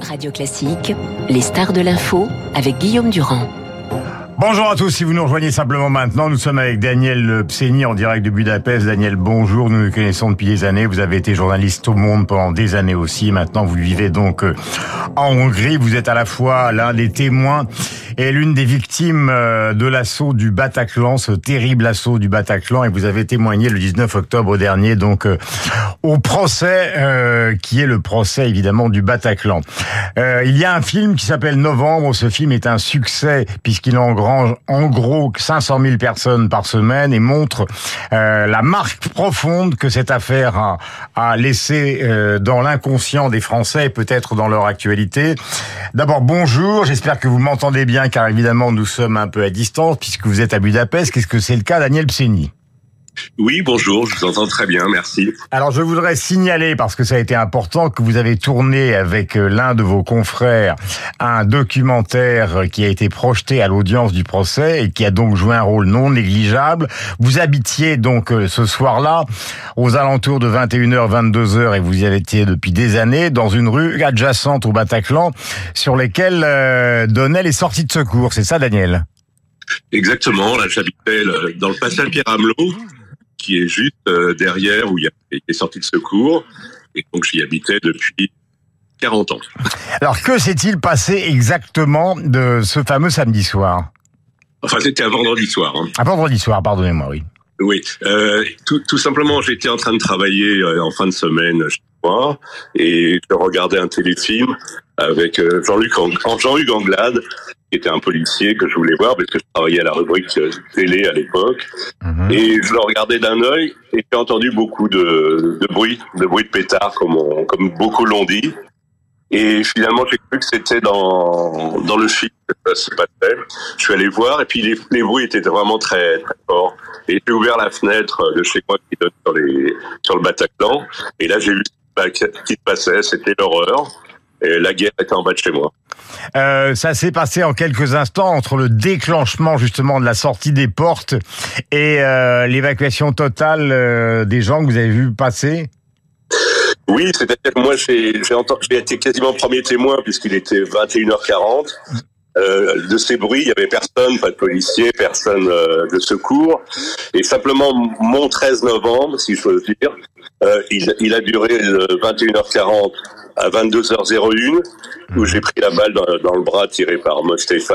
Radio Classique, les stars de l'info avec Guillaume Durand. Bonjour à tous, si vous nous rejoignez simplement maintenant, nous sommes avec Daniel Pseni en direct de Budapest. Daniel, bonjour, nous nous connaissons depuis des années, vous avez été journaliste au Monde pendant des années aussi, maintenant vous vivez donc euh, en Hongrie, vous êtes à la fois l'un des témoins et l'une des victimes euh, de l'assaut du Bataclan, ce terrible assaut du Bataclan, et vous avez témoigné le 19 octobre dernier donc euh, au procès qui est le procès évidemment du Bataclan. il y a un film qui s'appelle Novembre, ce film est un succès puisqu'il engrange en gros 500 000 personnes par semaine et montre euh, la marque profonde que cette affaire a, a laissé euh, dans l'inconscient des Français et peut-être dans leur actualité. D'abord, bonjour, j'espère que vous m'entendez bien car évidemment nous sommes un peu à distance puisque vous êtes à Budapest. Qu'est-ce que c'est le cas, Daniel Pseni oui, bonjour, je vous entends très bien, merci. Alors je voudrais signaler, parce que ça a été important, que vous avez tourné avec euh, l'un de vos confrères un documentaire qui a été projeté à l'audience du procès et qui a donc joué un rôle non négligeable. Vous habitiez donc euh, ce soir-là aux alentours de 21h, 22h et vous y étiez depuis des années dans une rue adjacente au Bataclan sur lesquelles euh, donnaient les sorties de secours. C'est ça, Daniel? Exactement, là j'habitais dans le passage Pierre Amelot, qui est juste euh, derrière où il y a des sorties de secours. Et donc j'y habitais depuis 40 ans. Alors que s'est-il passé exactement de ce fameux samedi soir? Enfin c'était un vendredi soir. Hein. Un vendredi soir, pardonnez-moi, oui. Oui, euh, tout, tout, simplement j'étais en train de travailler euh, en fin de semaine chez moi et je regardais un téléfilm avec euh, Jean-Luc Jean-Luc Anglade qui était un policier que je voulais voir parce que je travaillais à la rubrique télé à l'époque. Mhm. Et je le regardais d'un œil et j'ai entendu beaucoup de, de bruit, de bruit de pétard, comme, comme beaucoup l'ont dit. Et finalement, j'ai cru que c'était dans, dans le film que ça se passait. Je suis allé voir et puis les, les bruits étaient vraiment très, très forts. Et j'ai ouvert la fenêtre de chez moi qui donne sur, les, sur le Bataclan. Et là, j'ai vu qui se passait? C'était l'horreur. Et la guerre était en bas de chez moi. Euh, ça s'est passé en quelques instants entre le déclenchement justement de la sortie des portes et euh, l'évacuation totale euh, des gens que vous avez vu passer? Oui, c'est-à-dire que moi j'ai été quasiment premier témoin puisqu'il était 21h40. Euh, de ces bruits, il y avait personne, pas de policiers, personne euh, de secours. Et simplement, mon 13 novembre, si je veux dire, euh, il, a duré le 21h40 à 22h01, où j'ai pris la balle dans, le bras tiré par Mostefa,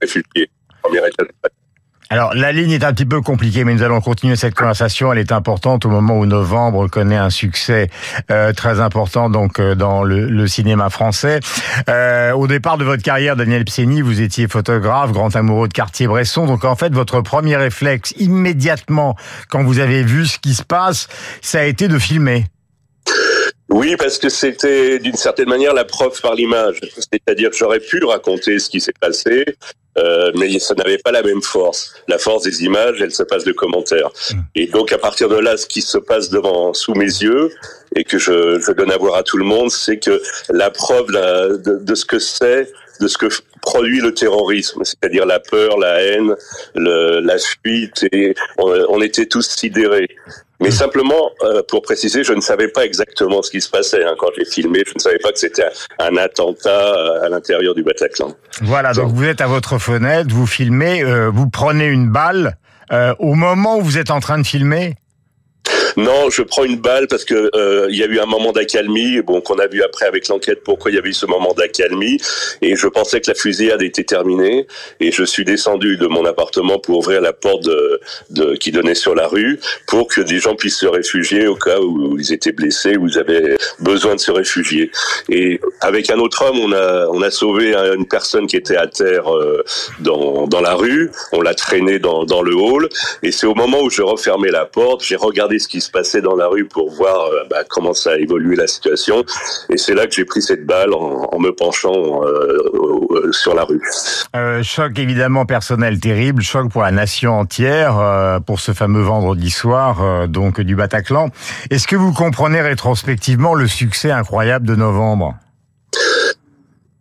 réfugié, premier étage alors la ligne est un petit peu compliquée, mais nous allons continuer cette conversation. Elle est importante au moment où Novembre connaît un succès euh, très important donc euh, dans le, le, cinéma français. Euh, au départ de votre carrière, Daniel Pseni, vous étiez photographe, grand amoureux de Cartier-Bresson. Donc en fait, votre premier réflexe immédiatement quand vous avez vu ce qui se passe, ça a été de filmer. Oui, parce que c'était d'une certaine manière la preuve par l'image. C'est-à-dire que j'aurais pu raconter ce qui s'est passé, euh, mais ça n'avait pas la même force. La force des images, elle se passe de commentaires. Mm. Et donc à partir de là, ce qui se passe devant sous mes yeux et que je, je donne à voir à tout le monde, c'est que la preuve de, de ce que c'est, de ce que produit le terrorisme, c'est-à-dire la peur, la haine, le, la fuite, et on, on était tous sidérés. Mais simplement, euh, pour préciser, je ne savais pas exactement ce qui se passait hein, quand j'ai filmé. Je ne savais pas que c'était un, attentat euh, à l'intérieur du Bataclan. Voilà, donc, vous êtes à votre fenêtre, vous filmez, euh, vous prenez une balle. au moment où vous êtes en train de filmer, non, je prends une balle parce que euh, il y a eu un moment d'accalmie, bon qu'on a vu après avec l'enquête pourquoi il y avait eu ce moment d'accalmie, et je pensais que la fusillade était terminée, et je suis descendu de mon appartement pour ouvrir la porte de, de, qui donnait sur la rue pour que des gens puissent se réfugier au cas où ils étaient blessés ou ils avaient besoin de se réfugier. Et avec un autre homme, on a on a sauvé une personne qui était à terre euh, dans dans la rue, on l'a traîné dans dans le hall, et c'est au moment où je refermais la porte, j'ai regardé ce qui se passait dans la rue pour voir euh, bah, comment ça a évolué la situation. Et c'est là que j'ai pris cette balle en, me penchant euh, sur la rue. Euh, choc évidemment personnel terrible, choc pour la nation entière, euh, pour ce fameux vendredi soir euh, donc du Bataclan. Est-ce que vous comprenez rétrospectivement le succès incroyable de novembre?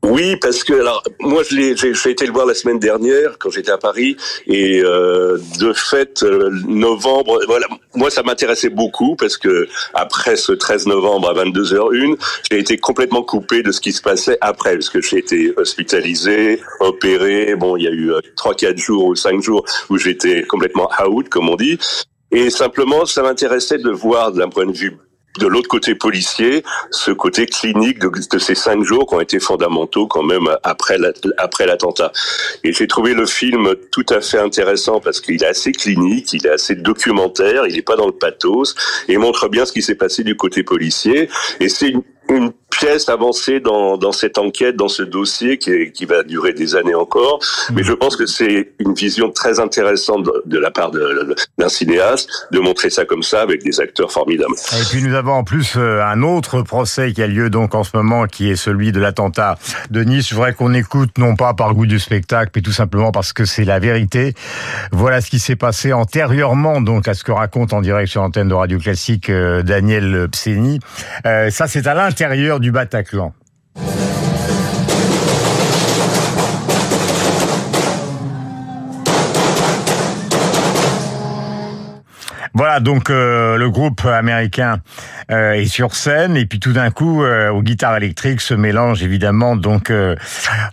Oui, parce que alors moi j'ai, été le voir la semaine dernière quand j'étais à Paris et euh, de fait euh, novembre, voilà, moi ça m'intéressait beaucoup parce que après ce 13 novembre à 22h01, j'ai été complètement coupé de ce qui se passait après parce que j'ai été hospitalisé, opéré, bon il y a eu euh, trois quatre jours ou cinq jours où j'étais complètement out comme on dit. Et simplement ça m'intéressait de voir d'un point de vue de l'autre côté policier, ce côté clinique de, ces cinq jours qui ont été fondamentaux quand même après après l'attentat. Et j'ai trouvé le film tout à fait intéressant parce qu'il est assez clinique, il est assez documentaire, il n'est pas dans le pathos et montre bien ce qui s'est passé du côté policier. Et c'est une, une pièce avancée dans, cette enquête, dans ce dossier qui, va durer des années encore. Mais je pense que c'est une vision très intéressante de, la part d'un cinéaste de montrer ça comme ça avec des acteurs formidables. Et puis nous avons en plus euh, un autre procès qui a lieu donc en ce moment, qui est celui de l'attentat de Nice. Je voudrais qu'on écoute non pas par goût du spectacle, mais tout simplement parce que c'est la vérité. Voilà ce qui s'est passé antérieurement donc à ce que raconte en direct sur l'antenne de Radio Classique euh, Daniel Pseni. Euh, ça c'est à l'intérieur du Bataclan. Voilà, donc euh, le groupe américain euh, est sur scène et puis tout d'un coup, euh, aux guitares électriques se mélange évidemment donc euh,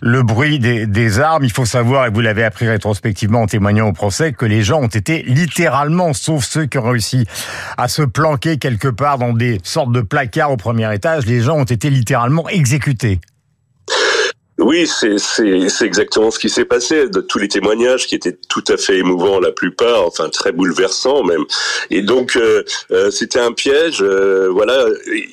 le bruit des, des, armes. Il faut savoir, et vous l'avez appris rétrospectivement en témoignant au procès, que les gens ont été littéralement, sauf ceux qui ont réussi à se planquer quelque part dans des sortes de placards au premier étage, les gens ont été littéralement exécutés. Oui, c'est exactement ce qui s'est passé. De tous les témoignages qui étaient tout à fait émouvants, la plupart, enfin très bouleversants même. Et donc euh, euh, c'était un piège. Euh, voilà,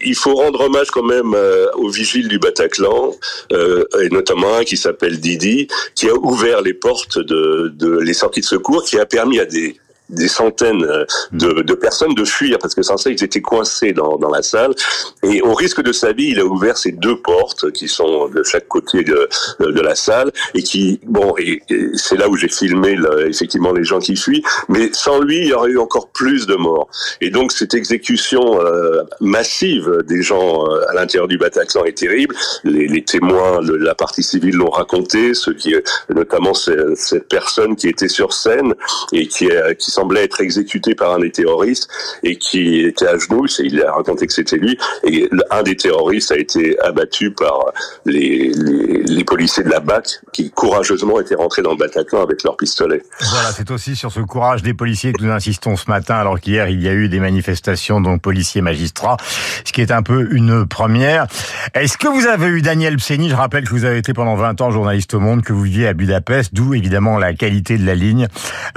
il faut rendre hommage quand même aux vigiles du Bataclan, et notamment un qui s'appelle Didi, qui a ouvert les portes de, de les sorties de secours, qui a permis à des des centaines euh, de, de, personnes de fuir parce que sans ça ils étaient coincés dans, dans la salle. Et au risque de sa vie il a ouvert ces deux portes qui sont de chaque côté de, de la salle et qui bon et, c'est là où j'ai filmé effectivement les gens qui fuient. Mais sans lui il y aurait eu encore plus de morts. Et donc cette exécution euh, massive des gens euh, à l'intérieur du Bataclan est terrible. Les, les témoins de la partie civile l'ont raconté ceux qui notamment cette personne qui était sur scène et qui, qui semblait être exécuté par un des terroristes et qui était à genoux. Il a raconté que c'était lui. Et un des terroristes a été abattu par les, les, les, policiers de la BAC qui courageusement étaient rentrés dans le Bataclan avec leurs pistolets. Voilà, c'est aussi sur ce courage des policiers que nous insistons ce matin, alors qu'hier il y a eu des manifestations, donc policiers, magistrats, ce qui est un peu une première. Est-ce que vous avez eu Daniel Pseni? Je rappelle que vous avez été pendant 20 ans journaliste au Monde, que vous viviez à Budapest, d'où évidemment la qualité de la ligne,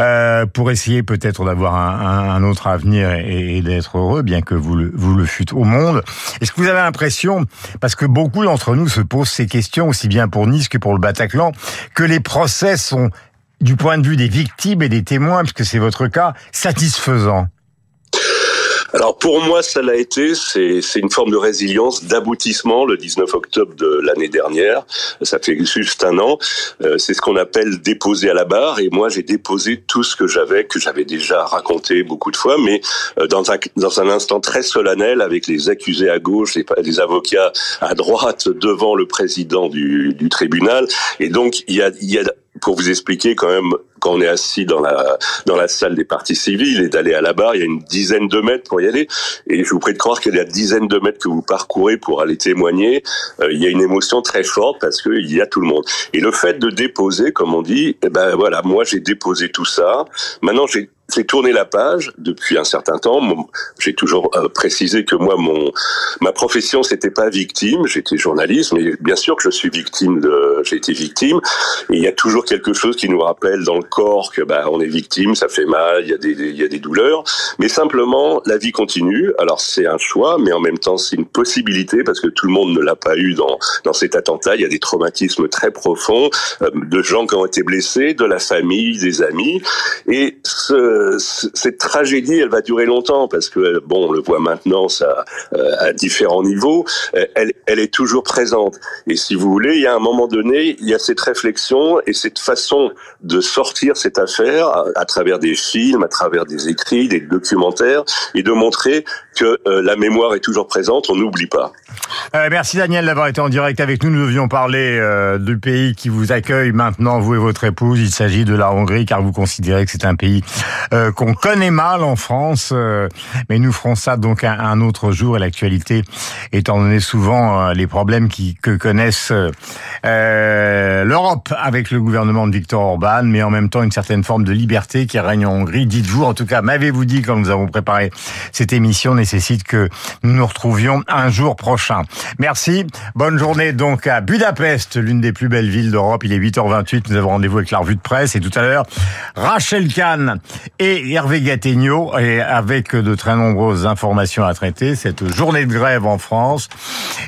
euh, pour essayer peut-être d'avoir un, autre avenir et, et d'être heureux, bien que vous le, vous le fûtes au monde. Est-ce que vous avez l'impression, parce que beaucoup d'entre nous se posent ces questions, aussi bien pour Nice que pour le Bataclan, que les procès sont, du point de vue des victimes et des témoins, puisque c'est votre cas, satisfaisants? Alors pour moi, ça l'a été. C'est une forme de résilience, d'aboutissement. Le 19 octobre de l'année dernière, ça fait juste un an. Euh, c'est ce qu'on appelle déposer à la barre. Et moi, j'ai déposé tout ce que j'avais, que j'avais déjà raconté beaucoup de fois, mais euh, dans un dans un instant très solennel avec les accusés à gauche, les, les avocats à droite devant le président du, du tribunal. Et donc il y a il y a pour vous expliquer quand même, quand on est assis dans la dans la salle des parties civiles et d'aller à la barre, il y a une dizaine de mètres pour y aller. Et je vous prie de croire qu'il y a dizaines de mètres que vous parcourez pour aller témoigner. Euh, il y a une émotion très forte parce qu'il y a tout le monde. Et le fait de déposer, comme on dit, eh ben voilà, moi j'ai déposé tout ça. Maintenant j'ai j'ai tourné la page depuis un certain temps. J'ai toujours euh, précisé que moi, mon ma profession, c'était pas victime. J'étais journaliste, mais bien sûr que je suis victime de. J'ai été victime. Et il y a toujours quelque chose qui nous rappelle dans le corps que bah on est victime, ça fait mal, il y a des il y a des douleurs. Mais simplement, la vie continue. Alors c'est un choix, mais en même temps c'est une possibilité parce que tout le monde ne l'a pas eu dans dans cet attentat. Il y a des traumatismes très profonds euh, de gens qui ont été blessés, de la famille, des amis. Et ce euh, cette tragédie, elle va durer longtemps parce que bon, on le voit maintenant, ça euh, à différents niveaux, elle, elle est toujours présente. Et si vous voulez, il y a un moment donné, il y a cette réflexion et cette façon de sortir cette affaire à, à travers des films, à travers des écrits, des documentaires, et de montrer que la mémoire est toujours présente. On n'oublie pas. Euh, merci Daniel d'avoir été en direct avec nous. Nous devions parler euh, du pays qui vous accueille maintenant, vous et votre épouse. Il s'agit de la Hongrie, car vous considérez que c'est un pays euh, qu'on connaît mal en France. Euh, mais nous ferons ça donc un, autre jour. Et l'actualité, étant donné souvent les problèmes qui, que connaissent avec le gouvernement de Viktor Orban, mais en même temps une certaine forme de liberté qui règne en Hongrie. Dites-vous, en tout cas, m'avez-vous dit quand nous avons préparé cette émission, nécessite que nous nous retrouvions un jour prochain. Merci. Bonne journée donc à Budapest, l'une des plus belles villes d'Europe. Il est 8h28. Nous avons rendez-vous avec la revue de presse et tout à l'heure, Rachel Kahn et Hervé Gattegno et avec de très nombreuses informations à traiter. Cette journée de grève en France,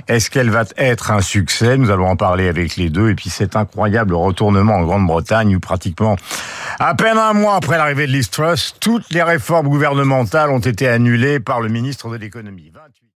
est-ce qu'elle va être un succès? Nous allons en parler avec les deux. Et puis cet retournement en Grande-Bretagne où pratiquement à peine un mois après l'arrivée de Liz Truss, toutes les réformes gouvernementales ont été annulées par le ministre de l'économie.